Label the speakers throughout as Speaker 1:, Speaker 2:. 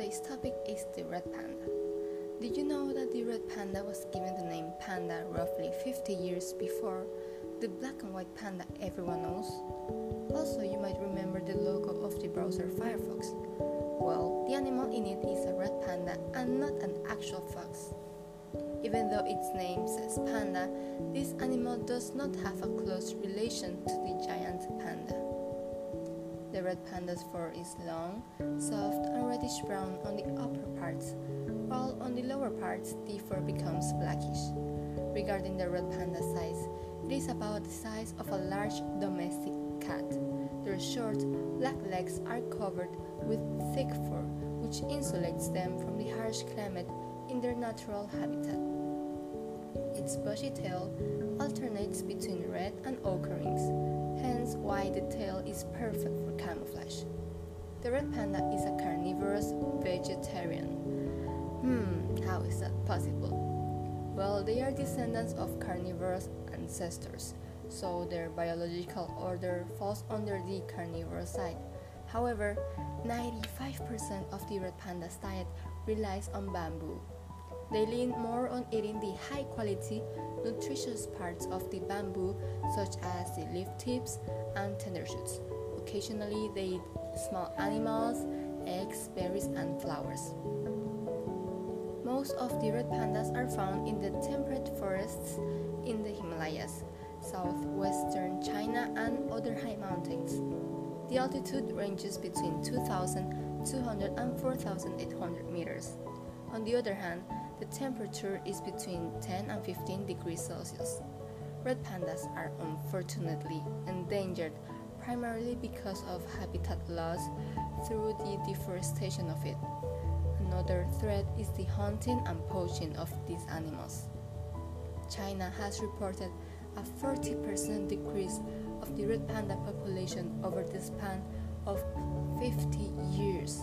Speaker 1: Today's topic is the red panda. Did you know that the red panda was given the name panda roughly 50 years before the black and white panda everyone knows? Also, you might remember the logo of the browser Firefox. Well, the animal in it is a red panda and not an actual fox. Even though its name says panda, this animal does not have a close relation to the giant panda. The red panda's fur is long, soft, and reddish brown on the upper parts, while on the lower parts the fur becomes blackish. Regarding the red panda size, it is about the size of a large domestic cat. Their short, black legs are covered with thick fur, which insulates them from the harsh climate in their natural habitat. Its bushy tail alternates between red and ochre rings, hence why the tail is perfect for. The red panda is a carnivorous vegetarian. Hmm, how is that possible? Well, they are descendants of carnivorous ancestors, so their biological order falls under the carnivorous side. However, 95% of the red panda's diet relies on bamboo. They lean more on eating the high quality, nutritious parts of the bamboo, such as the leaf tips and tender shoots. Occasionally, they small animals, eggs, berries, and flowers. Most of the red pandas are found in the temperate forests in the Himalayas, southwestern China, and other high mountains. The altitude ranges between 2,200 and 4,800 meters. On the other hand, the temperature is between 10 and 15 degrees Celsius. Red pandas are unfortunately endangered primarily because of habitat loss through the deforestation of it. Another threat is the hunting and poaching of these animals. China has reported a 40% decrease of the red panda population over the span of 50 years.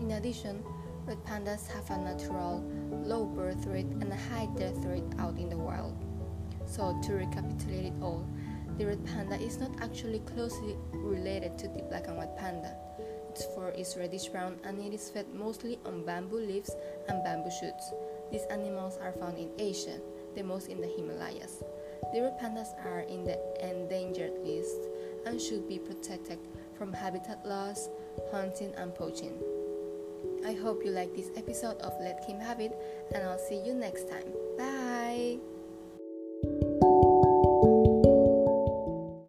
Speaker 1: In addition, red pandas have a natural low birth rate and a high death rate out in the wild. So, to recapitulate it all, the red panda is not actually closely related to the black and white panda. Its fur is reddish brown and it is fed mostly on bamboo leaves and bamboo shoots. These animals are found in Asia, the most in the Himalayas. The red pandas are in the endangered list and should be protected from habitat loss, hunting, and poaching. I hope you like this episode of Let Kim Have It, and I'll see you next time. Bye!